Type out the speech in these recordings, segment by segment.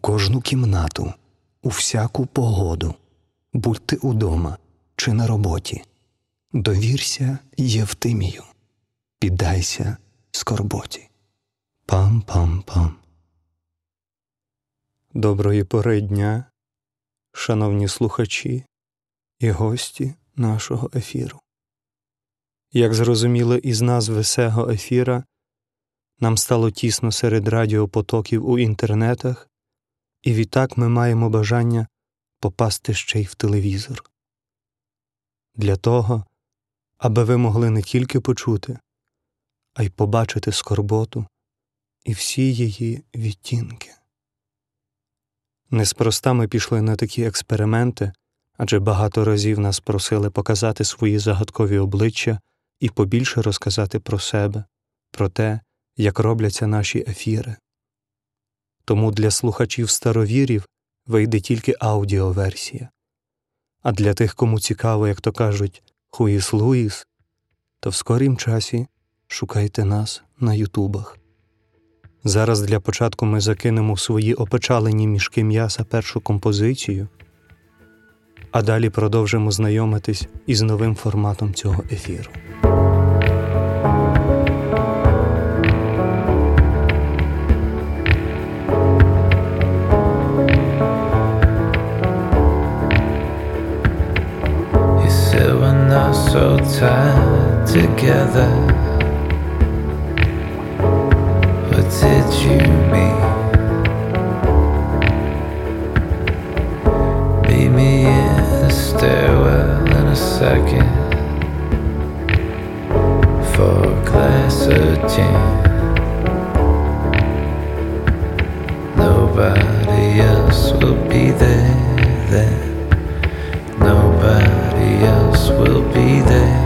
кожну кімнату, у всяку погоду, будь ти удома чи на роботі, довірся Євтимію, піддайся скорботі. Пам-пам-пам. Доброї пори дня, шановні слухачі і гості нашого ефіру. Як зрозуміло із назви сего ефіра, нам стало тісно серед радіопотоків у інтернетах, і відтак ми маємо бажання попасти ще й в телевізор. Для того, аби ви могли не тільки почути, а й побачити скорботу і всі її відтінки. Неспроста ми пішли на такі експерименти, адже багато разів нас просили показати свої загадкові обличчя і побільше розказати про себе, про те, як робляться наші ефіри. Тому для слухачів старовірів вийде тільки аудіоверсія, а для тих, кому цікаво, як то кажуть, хуїс Луїс, то в скорім часі шукайте нас на ютубах. Зараз для початку ми закинемо в свої опечалені мішки м'яса першу композицію, а далі продовжимо знайомитись із новим форматом цього ефіру. Tied together. What did you mean? Meet me in the stairwell in a second for a glass of gin. Nobody else will be there then. Nobody else will be there.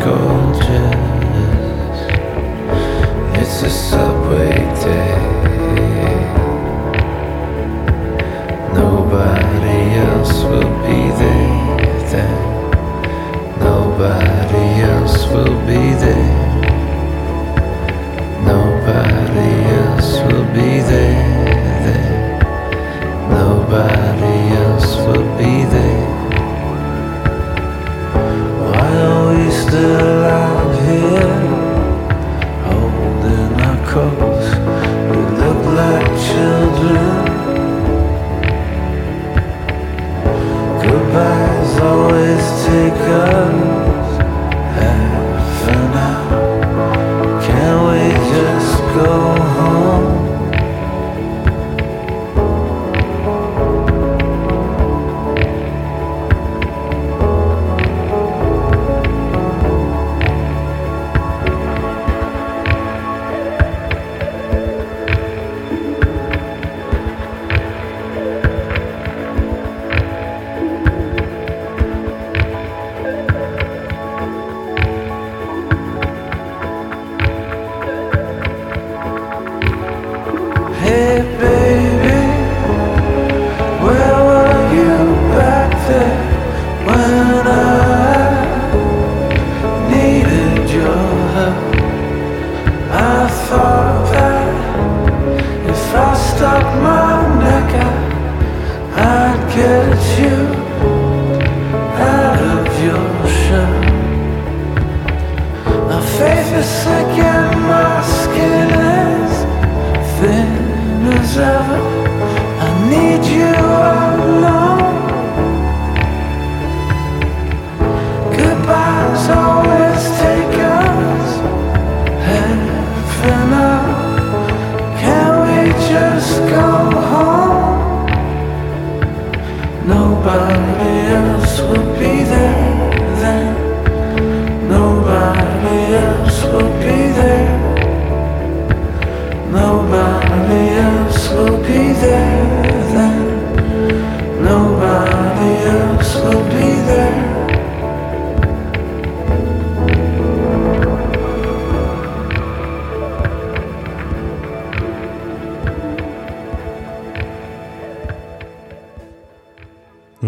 go.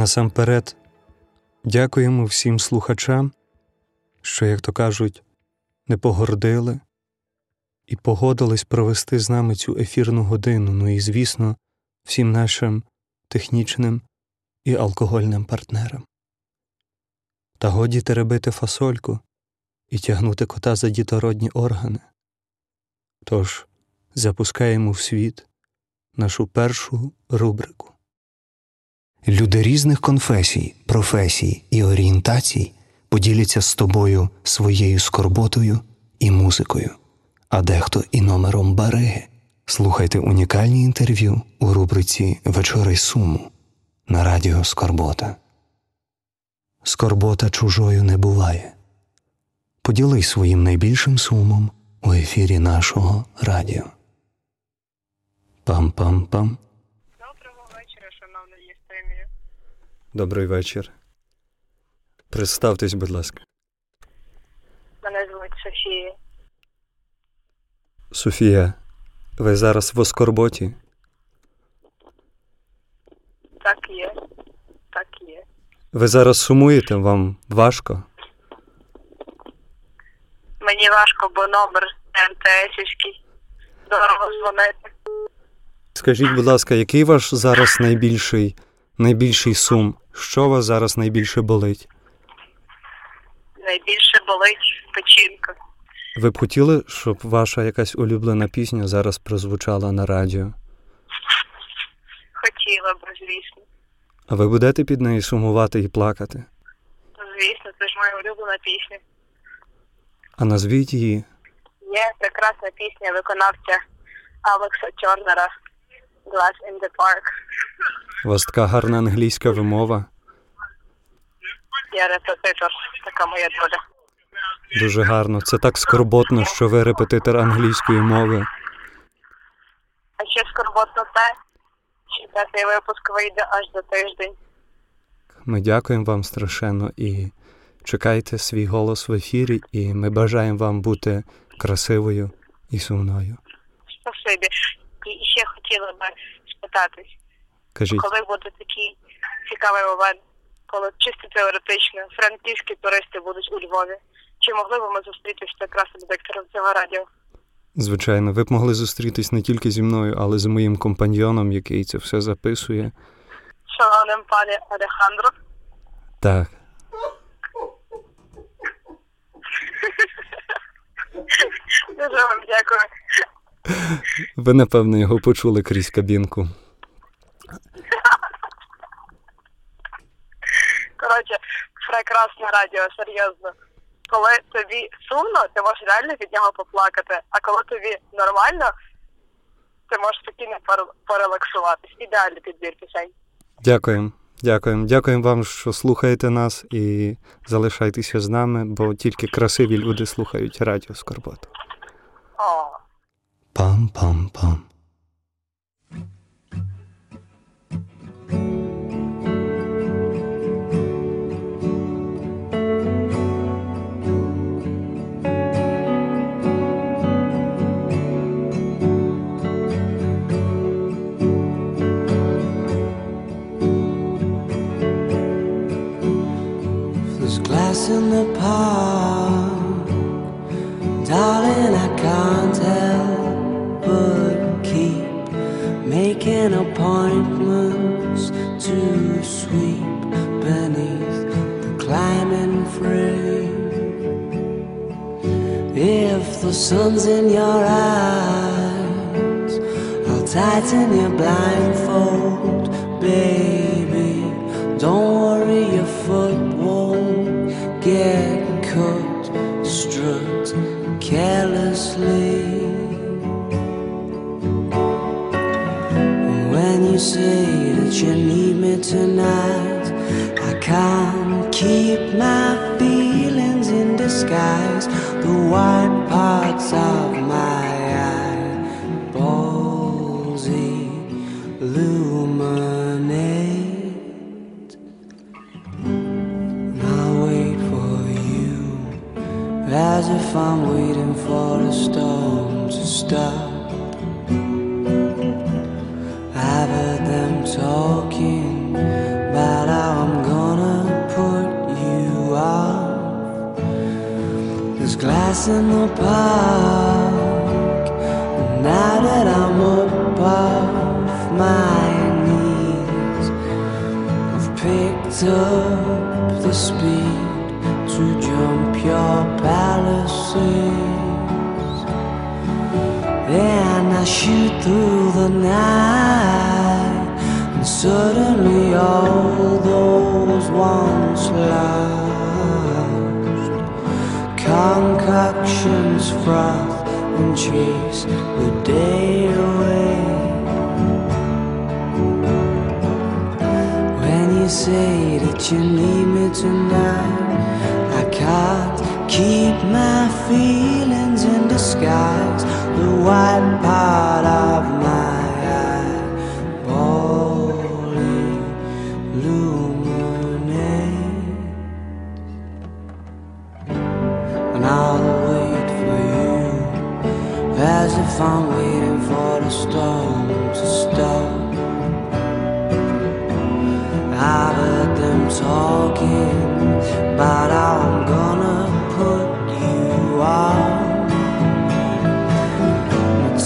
Насамперед, дякуємо всім слухачам, що, як то кажуть, не погордили і погодились провести з нами цю ефірну годину. Ну і, звісно, всім нашим технічним і алкогольним партнерам. Та годі теребити фасольку і тягнути кота за дітородні органи. Тож запускаємо в світ нашу першу рубрику. Люди різних конфесій, професій і орієнтацій поділяться з тобою своєю скорботою і музикою, а дехто і номером бариги. Слухайте унікальні інтерв'ю у рубриці Вечори суму на радіо Скорбота. Скорбота чужою не буває. Поділись своїм найбільшим сумом у ефірі нашого радіо. Пам-пам-пам. Доброго вечора, шановна Єстемія. Добрий вечір. Представтесь, будь ласка. Мене звуть Софія. Софія, ви зараз в Оскорботі? Так є. Так є. Ви зараз сумуєте? Вам важко? Мені важко, бо номер МТСівський. Дорого дзвонити. Скажіть, будь ласка, який ваш зараз найбільший, найбільший сум? Що вас зараз найбільше болить? Найбільше болить печінка. Ви б хотіли, щоб ваша якась улюблена пісня зараз прозвучала на радіо? Хотіла б, звісно. А ви будете під нею сумувати і плакати? Звісно, це ж моя улюблена пісня. А назвіть її. Є прекрасна пісня виконавця Алекса Чорнера Glass in the Park. У вас така гарна англійська вимова. Я репетитор, така моя доля. Дуже гарно. Це так скорботно, що ви репетитор англійської мови. А ще скорботно те, що п'ятий випуск вийде аж за тиждень. Ми дякуємо вам страшенно і чекайте свій голос в ефірі, і ми бажаємо вам бути красивою і сумною. Спасибі. Хотіла би спитатись, Кажіть, коли буде такий цікавий момент, коли чисто теоретично франківські туристи будуть у Львові. Чи могли б ми зустрітися якраз з диктором цього радіо? звичайно, ви б могли зустрітись не тільки зі мною, але з моїм компаньйоном, який це все записує. Шановним пане Алехандро, Так, дуже вам дякую. Ви напевно його почули крізь кабінку. Коротше, прекрасне радіо, серйозно. Коли тобі сумно, ти можеш реально від нього поплакати, а коли тобі нормально, ти можеш спокійно пор- порелаксуватись. Ідеальний підбір пісень. Дякуємо. Дякуємо. Дякуємо вам, що слухаєте нас і залишайтеся з нами, бо тільки красиві люди слухають радіо Скорбота. О. Пам-пам-пам. There's glass in the park, sun's in your eyes, I'll tighten your blindfold, baby. Don't worry, your foot won't get cut. Strut carelessly. When you say that you need me tonight, I can't keep my talking about how I'm gonna put you off. There's glass in the park, now that I'm up off my knees, I've picked up the speed to jump your palaces. Then I shoot through the night and suddenly all those once lost concoctions froth and chase the day away. When you say that you need me tonight, I can't keep my feelings in disguise. The white part of my I'm waiting for the storm to stop. I've heard them talking about how I'm gonna put you on.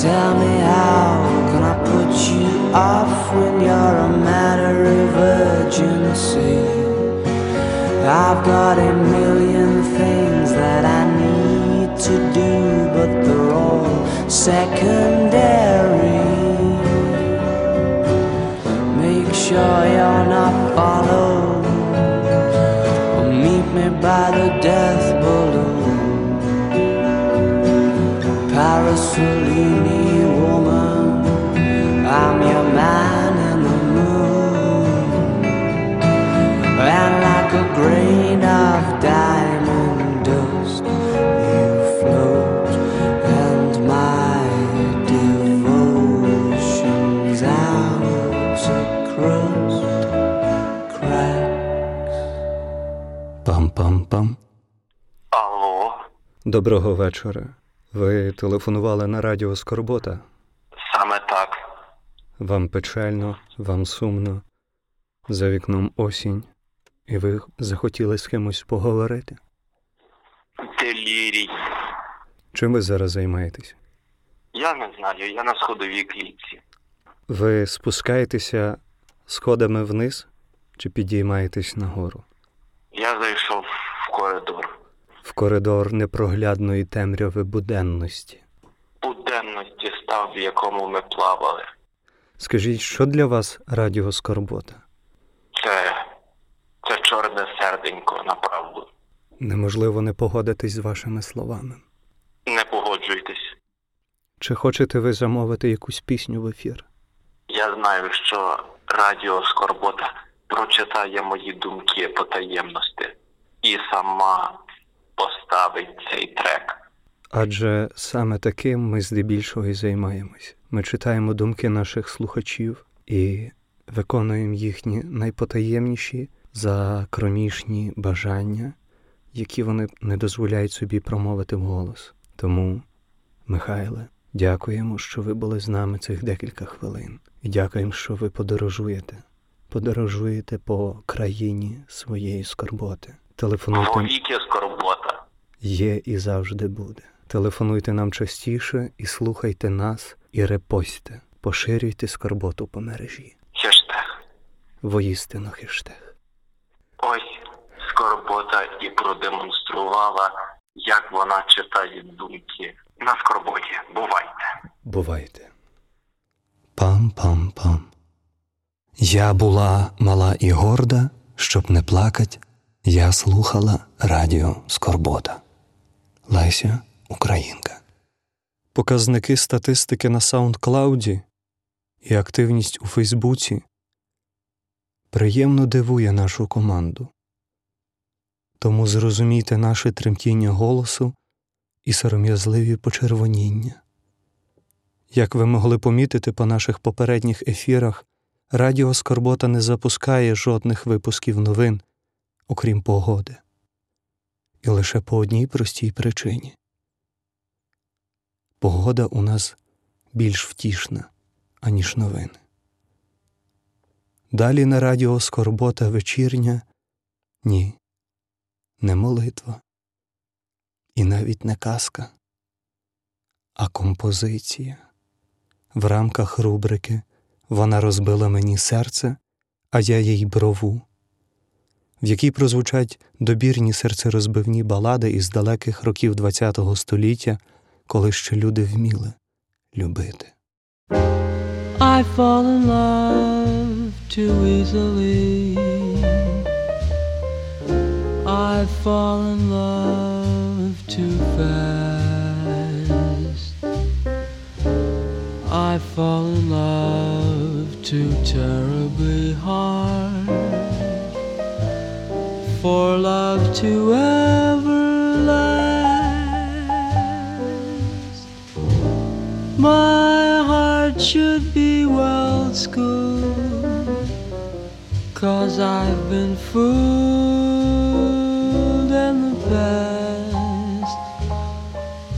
Tell me how can I put you off when you're a matter of urgency? I've got a secondary. Make sure you're not followed. Or meet me by the death Доброго вечора. Ви телефонували на радіо Скорбота. саме так. Вам печально, вам сумно. За вікном осінь, і ви захотіли з кимось поговорити. Делірій. Чим ви зараз займаєтесь? Я не знаю, я на сходовій клітці. Ви спускаєтеся сходами вниз чи підіймаєтесь нагору? Я зайшов в коридор. В коридор непроглядної темряви буденності. Буденності став, в якому ми плавали. Скажіть, що для вас радіо Скорбота? Це. це чорне серденько, направду. Неможливо не погодитись з вашими словами. Не погоджуйтесь. Чи хочете ви замовити якусь пісню в ефір? Я знаю, що радіо Скорбота прочитає мої думки по таємності і сама поставить цей трек. Адже саме таким ми здебільшого і займаємось. Ми читаємо думки наших слухачів і виконуємо їхні найпотаємніші закромішні бажання, які вони не дозволяють собі промовити вголос. Тому, Михайле, дякуємо, що ви були з нами цих декілька хвилин. І дякуємо, що ви подорожуєте. Подорожуєте по країні своєї скорботи. Телефонуйте Скорбота. є і завжди буде. Телефонуйте нам частіше і слухайте нас, і репостьте, поширюйте скорботу по мережі. Хештег. Воістину хештег. Ось скорбота і продемонструвала, як вона читає думки на скорботі. Бувайте. Бувайте. Пам-пам-пам. Я була мала і горда, щоб не плакать, я слухала радіо Скорбота. Леся Українка. Показники статистики на SoundCloud і активність у Фейсбуці приємно дивує нашу команду. Тому зрозумійте наше тремтіння голосу і сором'язливі почервоніння. Як ви могли помітити по наших попередніх ефірах, Радіо Скорбота не запускає жодних випусків новин, окрім погоди. І лише по одній простій причині. Погода у нас більш втішна, аніж новини. Далі на радіо Скорбота вечірня ні, не молитва І навіть не казка, а композиція. В рамках рубрики вона розбила мені серце, а я їй брову, в якій прозвучать добірні серцерозбивні балади із далеких років ХХ століття, коли ще люди вміли любити. I fall in love too easily. I fall in love too fast. I fall in love too terribly hard for love to ever last. My heart should be well schooled, cause I've been fooled in the past.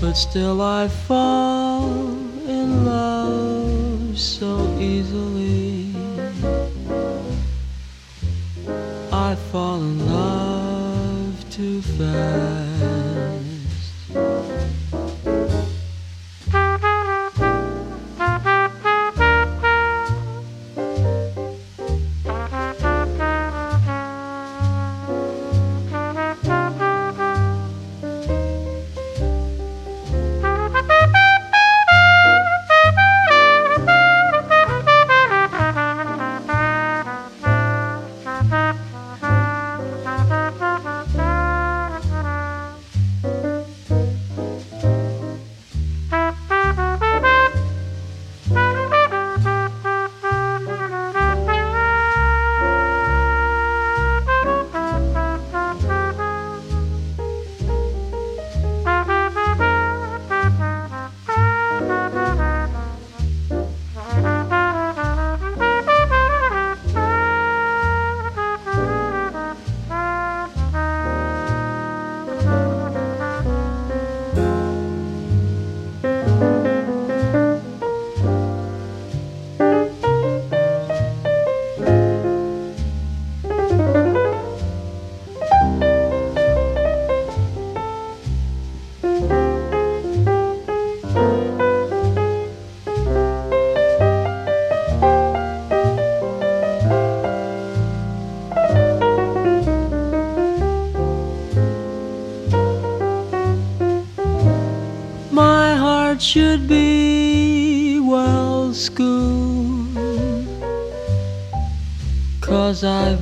But still I fall in love so easily. I fall in love to find.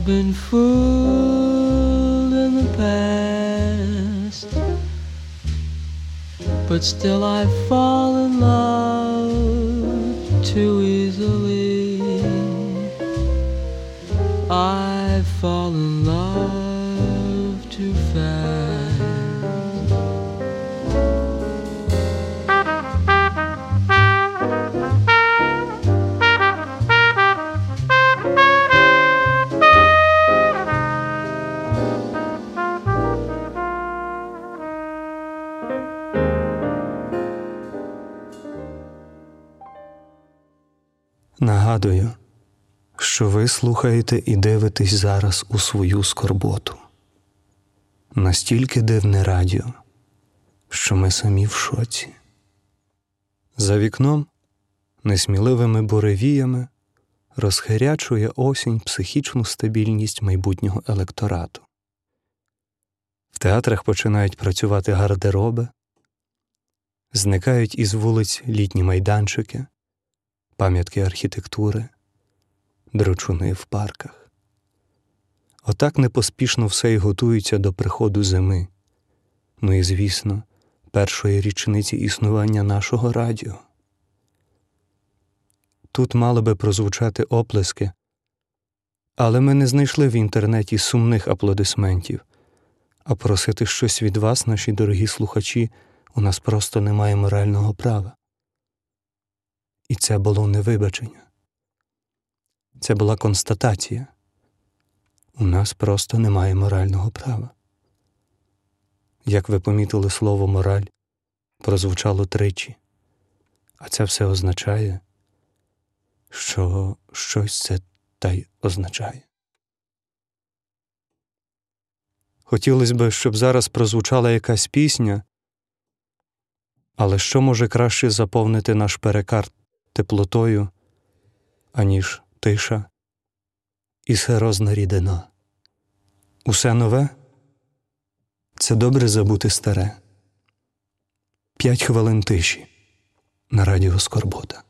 Been fooled in the past. But still I fall in love слухаєте і дивитесь зараз у свою скорботу. Настільки дивне радіо, що ми самі в шоці. За вікном несміливими буревіями розхирячує осінь психічну стабільність майбутнього електорату. В театрах починають працювати гардероби, зникають із вулиць літні майданчики, пам'ятки архітектури, дрочуни в парках. Отак непоспішно все й готується до приходу зими, ну і, звісно, першої річниці існування нашого радіо. Тут мали би прозвучати оплески, але ми не знайшли в інтернеті сумних аплодисментів, а просити щось від вас, наші дорогі слухачі, у нас просто немає морального права. І це було не вибачення. Це була констатація. У нас просто немає морального права. Як ви помітили слово мораль прозвучало тричі, а це все означає, що щось це та й означає. Хотілося б, щоб зараз прозвучала якась пісня, Але що може краще заповнити наш перекар теплотою, аніж тиша і серозна рідина? Усе нове це добре забути старе. П'ять хвилин тиші на радіо Скорбота.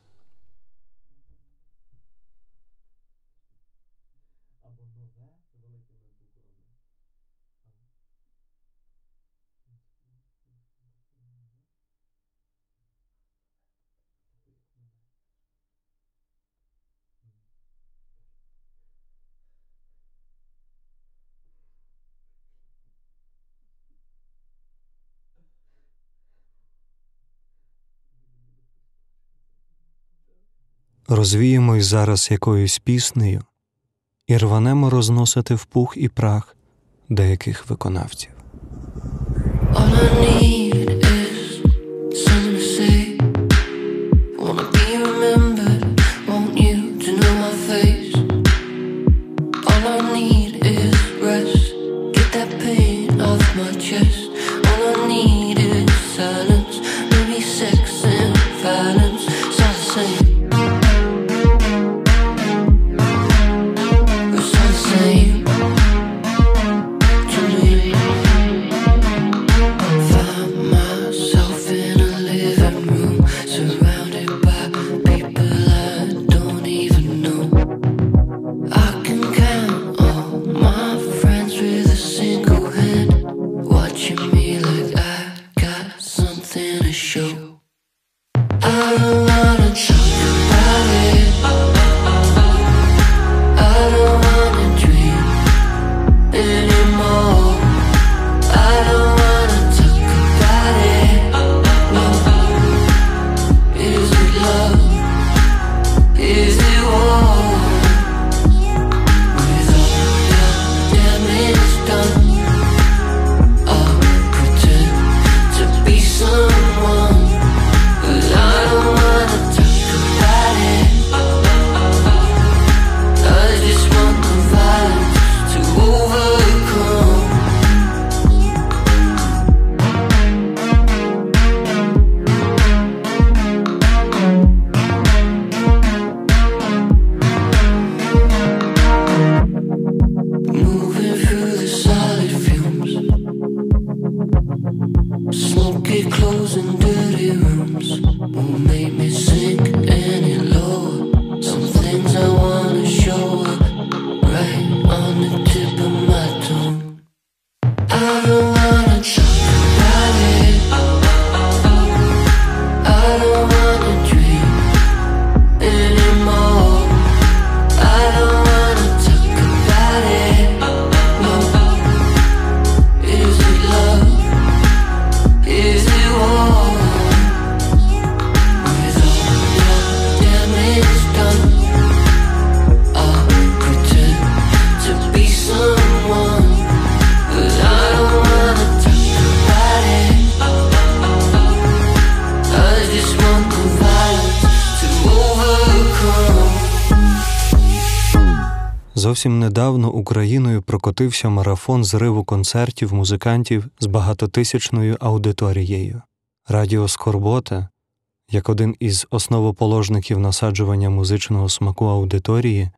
Розвіємо й зараз якоюсь піснею і рванемо розносити в пух і прах деяких виконавців. All I need Недавно Україною прокотився марафон зриву концертів музикантів з багатотисячною аудиторією. Радіо Скорбота, як один із основоположників насаджування музичного смаку аудиторії,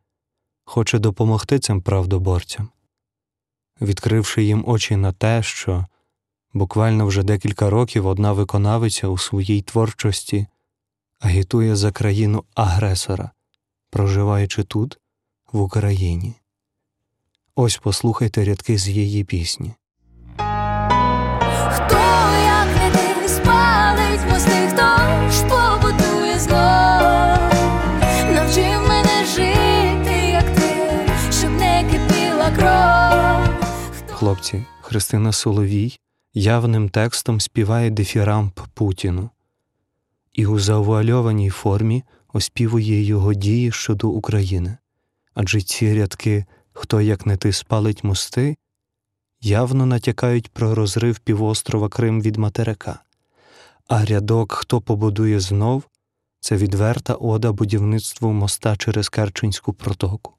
хоче допомогти цим правдоборцям, відкривши їм очі на те, що буквально вже декілька років одна виконавиця у своїй творчості агітує за країну агресора, проживаючи тут в Україні. Ось послухайте рядки з її пісні. Хто, як не ти, спалить мости, хто ж побудує знов, навчив мене жити, як ти, щоб не кипіла кров. Хлопці, Христина Соловій явним текстом співає дифірамп Путіну і у завуальованій формі оспівує його дії щодо України. Адже ці рядки Хто, як не ти, спалить мости, явно натякають про розрив півострова Крим від материка, а рядок Хто побудує знов це відверта ода будівництву моста через Керченську протоку.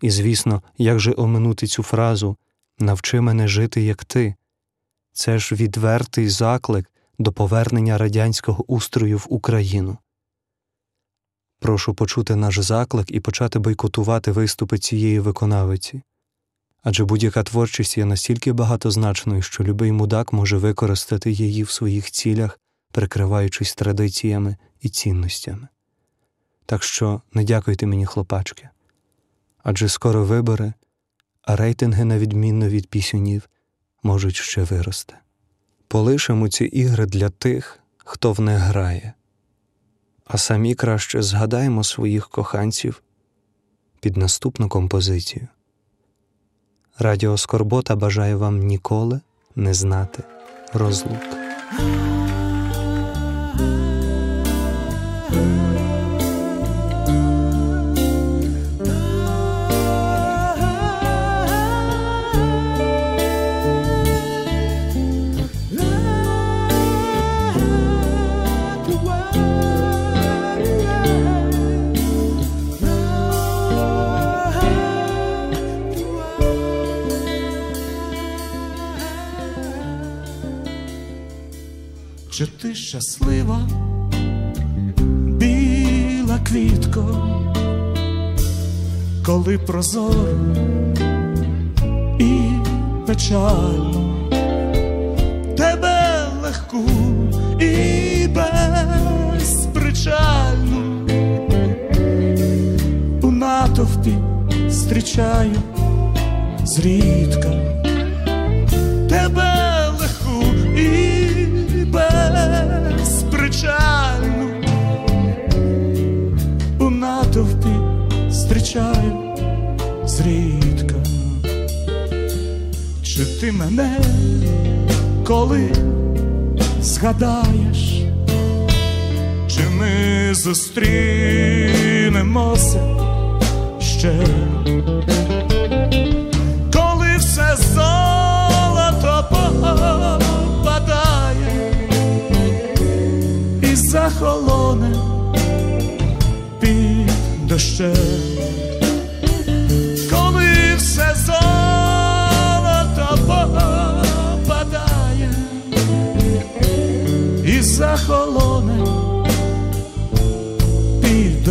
І, звісно, як же оминути цю фразу Навчи мене жити, як ти. Це ж відвертий заклик до повернення радянського устрою в Україну. Прошу почути наш заклик і почати бойкотувати виступи цієї виконавиці. Адже будь-яка творчість є настільки багатозначною, що любий мудак може використати її в своїх цілях, прикриваючись традиціями і цінностями. Так що не дякуйте мені, хлопачки, адже скоро вибори, а рейтинги, на відмінно від пісюнів, можуть ще вирости. Полишимо ці ігри для тих, хто в них грає, а самі краще згадаємо своїх коханців під наступну композицію. Радіо Скорбота бажає вам ніколи не знати розлук. Щаслива, біла квітко, коли прозоро і печально тебе легку і безпричальну. У натовпі зустрічаю зрідка зустрічаю зрідка. Чи ти мене коли згадаєш, чи ми зустрінемося ще? Коли все золото попадає і захолоне під дощем,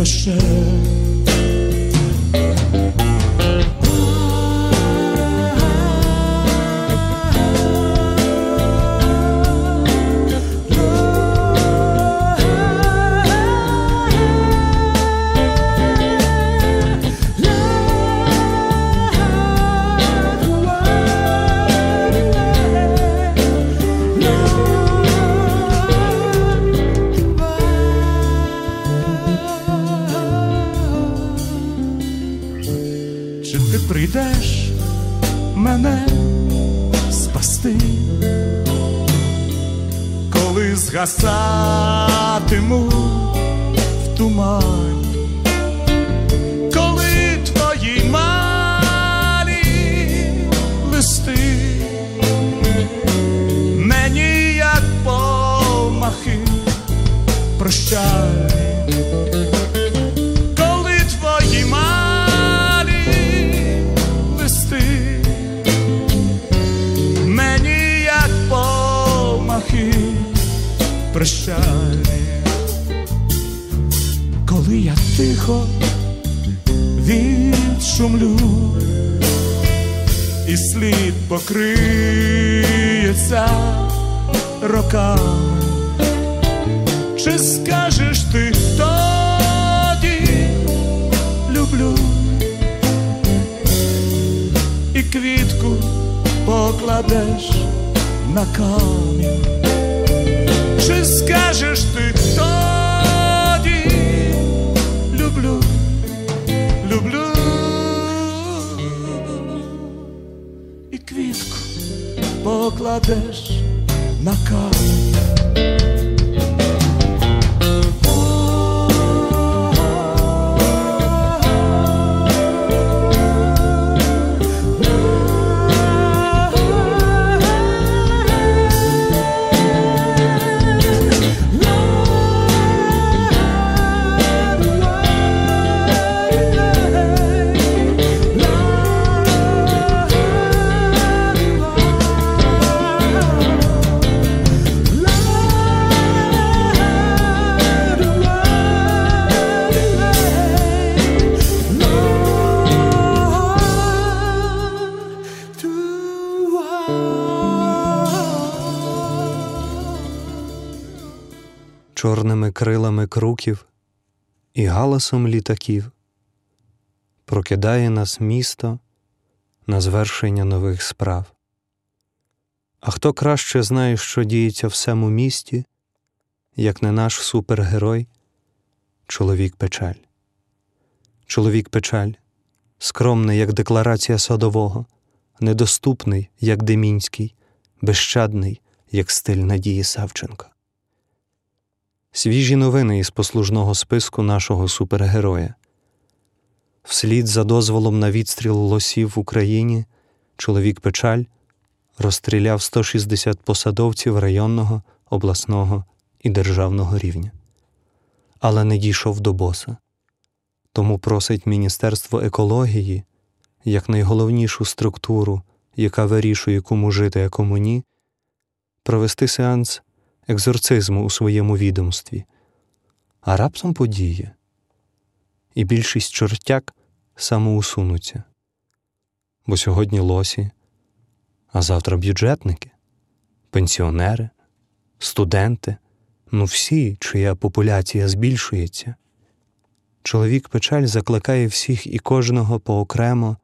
під слід покриється роками. Чи скажеш ти тоді люблю і квітку покладеш на камінь? Чи скажеш ти покладеш на камінь? Чорними крилами круків і галасом літаків прокидає нас місто на звершення нових справ. А хто краще знає, що діється в самому місті, як не наш супергерой, чоловік печаль. Чоловік печаль, скромний, як декларація садового, недоступний, як Демінський, безщадний, як стиль Надії Савченко. Свіжі новини із послужного списку нашого супергероя. Вслід за дозволом на відстріл лосів в Україні чоловік печаль розстріляв 160 посадовців районного, обласного і державного рівня, але не дійшов до боса. Тому просить Міністерство екології як найголовнішу структуру, яка вирішує, кому жити, а кому ні, провести сеанс екзорцизму у своєму відомстві, а раптом подіє, і більшість чортяк самоусунуться. Бо сьогодні лосі, а завтра бюджетники, пенсіонери, студенти, ну всі, чия популяція збільшується. Чоловік печаль закликає всіх і кожного поокремо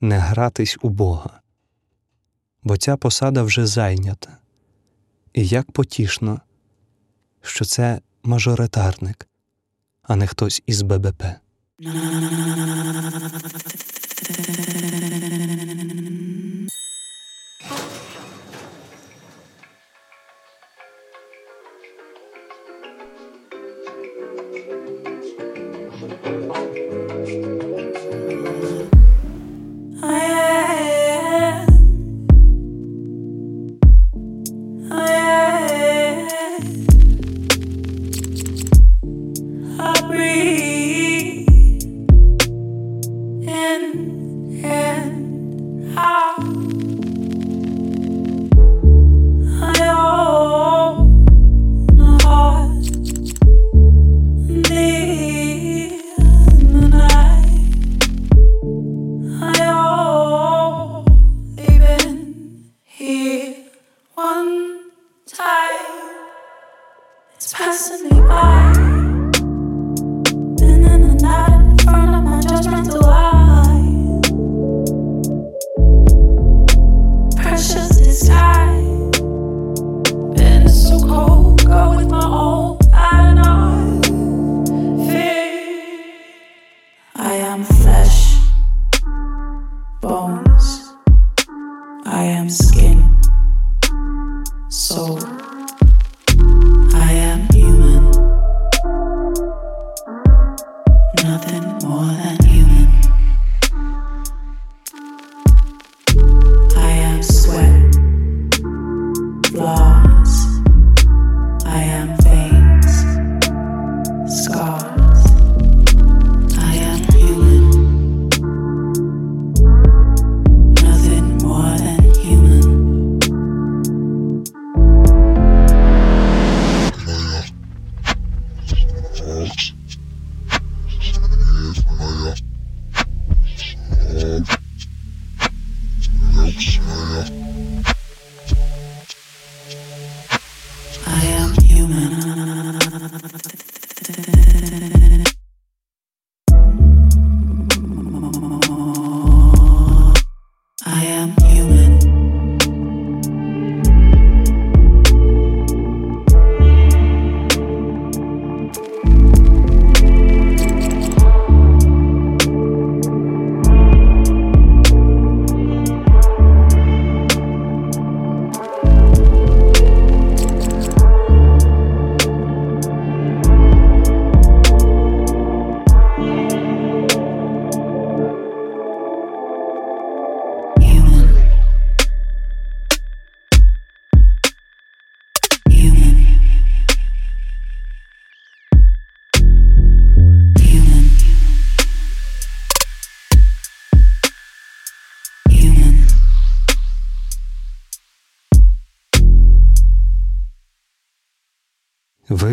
не гратись у Бога, бо ця посада вже зайнята. І як потішно, що це мажоритарник, а не хтось із ББП. passing me. Ви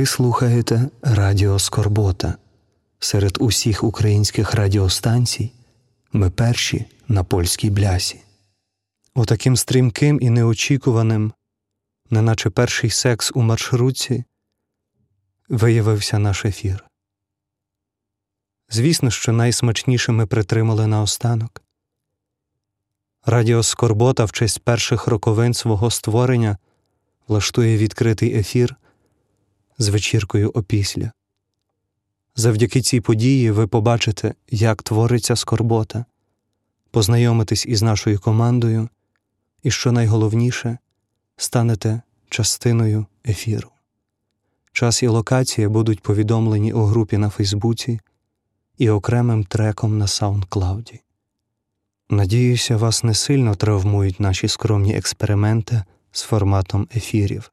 слухаєте Радіо Скорбота. Серед усіх українських радіостанцій ми перші на польській блясі. Отаким стрімким і неочікуваним, неначе перший секс у маршрутці, виявився наш ефір. Звісно, що найсмачніше ми притримали наостанок. Радіо Скорбота в честь перших роковин свого створення влаштує відкритий ефір з вечіркою опісля. Завдяки цій події ви побачите, як твориться скорбота, познайомитесь із нашою командою і, що найголовніше, станете частиною ефіру. Час і локація будуть повідомлені у групі на Фейсбуці і окремим треком на SoundCloud. Надіюся, вас не сильно травмують наші скромні експерименти з форматом ефірів.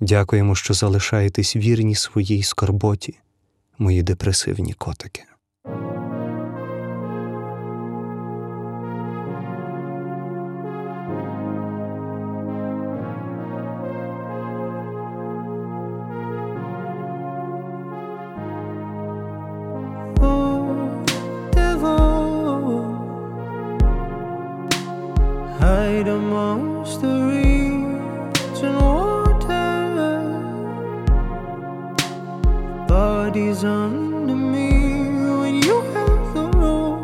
Дякуємо, що залишаєтесь вірні своїй скорботі, мої депресивні котики. Bodies under me. When you have the rope,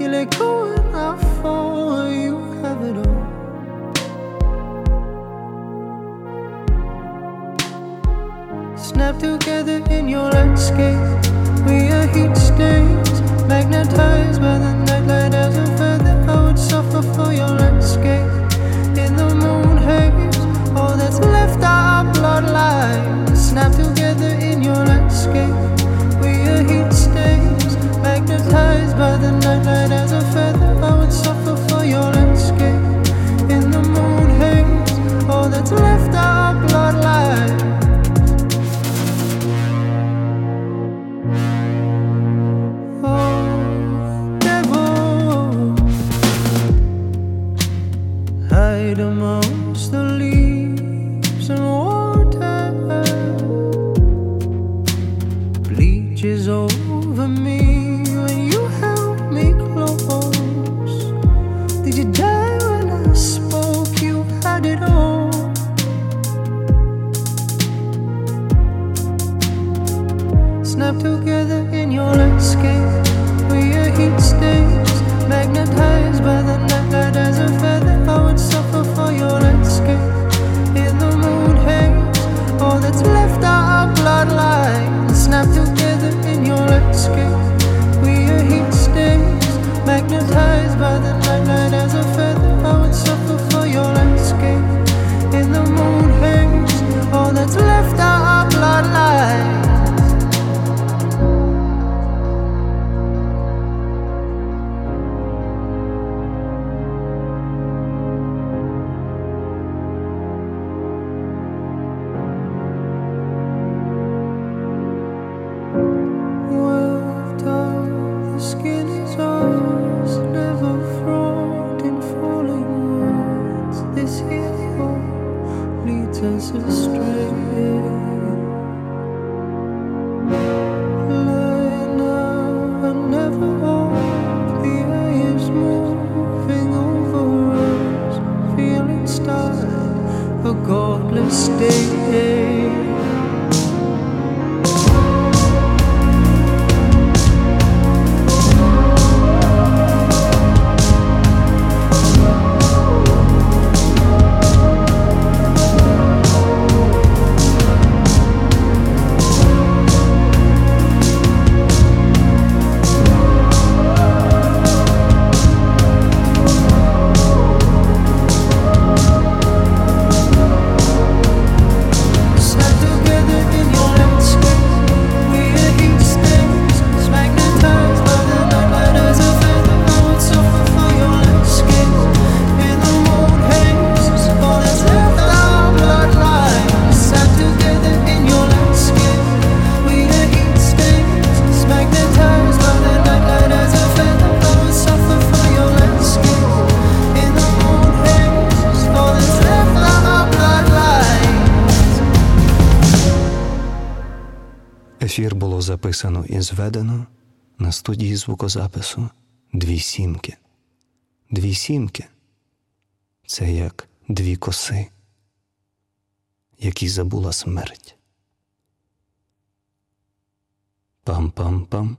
you let go and I fall. You have it all. Snap together in your landscape. We are heat stains, magnetized by the nightlight as a Snap together in your landscape. We are heat stains, magnetized by the nightlight as a feather. I would suffer for your landscape. In the moon haze, all that's left are bloodlines. Snap together in your landscape. We are heat stains, magnetized by the nightlight as a feather. I would suffer зведено на студії звукозапису Дві сімки. Дві сімки це як дві коси. які забула смерть. Пам-пам-пам.